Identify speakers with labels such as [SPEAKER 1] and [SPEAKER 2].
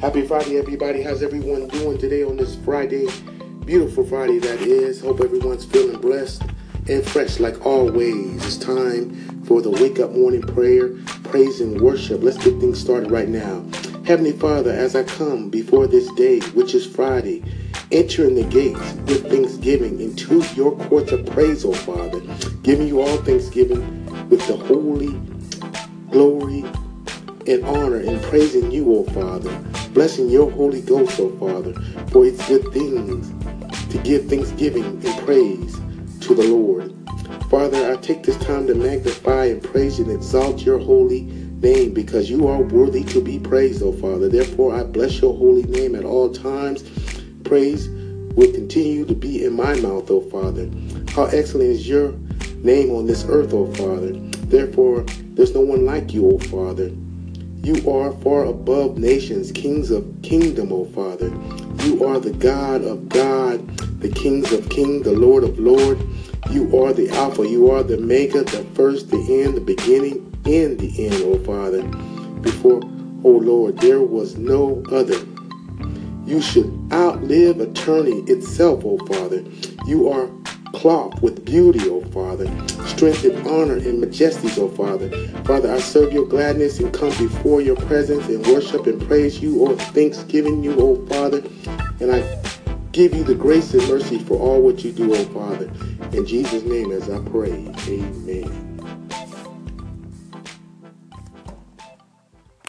[SPEAKER 1] Happy Friday, everybody. How's everyone doing today on this Friday? Beautiful Friday, that is. Hope everyone's feeling blessed and fresh like always. It's time for the wake up morning prayer, praise, and worship. Let's get things started right now. Heavenly Father, as I come before this day, which is Friday, entering the gates with thanksgiving into your courts of praise, O Father, giving you all thanksgiving with the holy glory and honor and praising you, O Father, blessing your Holy Ghost, O Father, for its good things to give thanksgiving and praise to the Lord. Father, I take this time to magnify and praise and exalt your holy name because you are worthy to be praised, O Father. Therefore, I bless your holy name at all times. Praise will continue to be in my mouth, O Father. How excellent is your name on this earth, O Father. Therefore, there's no one like you, O Father. You are far above nations, kings of kingdom, O Father. You are the God of God, the kings of kings, the Lord of Lord. You are the Alpha, you are the Maker, the first, the end, the beginning, and the end, O Father. Before, O Lord, there was no other. You should outlive eternity itself, O Father. You are cloth with beauty, O Father, strength and honor and majesty, O Father. Father, I serve your gladness and come before your presence and worship and praise you, O thanksgiving you, O Father. And I give you the grace and mercy for all what you do, O Father. In Jesus' name as I pray, amen.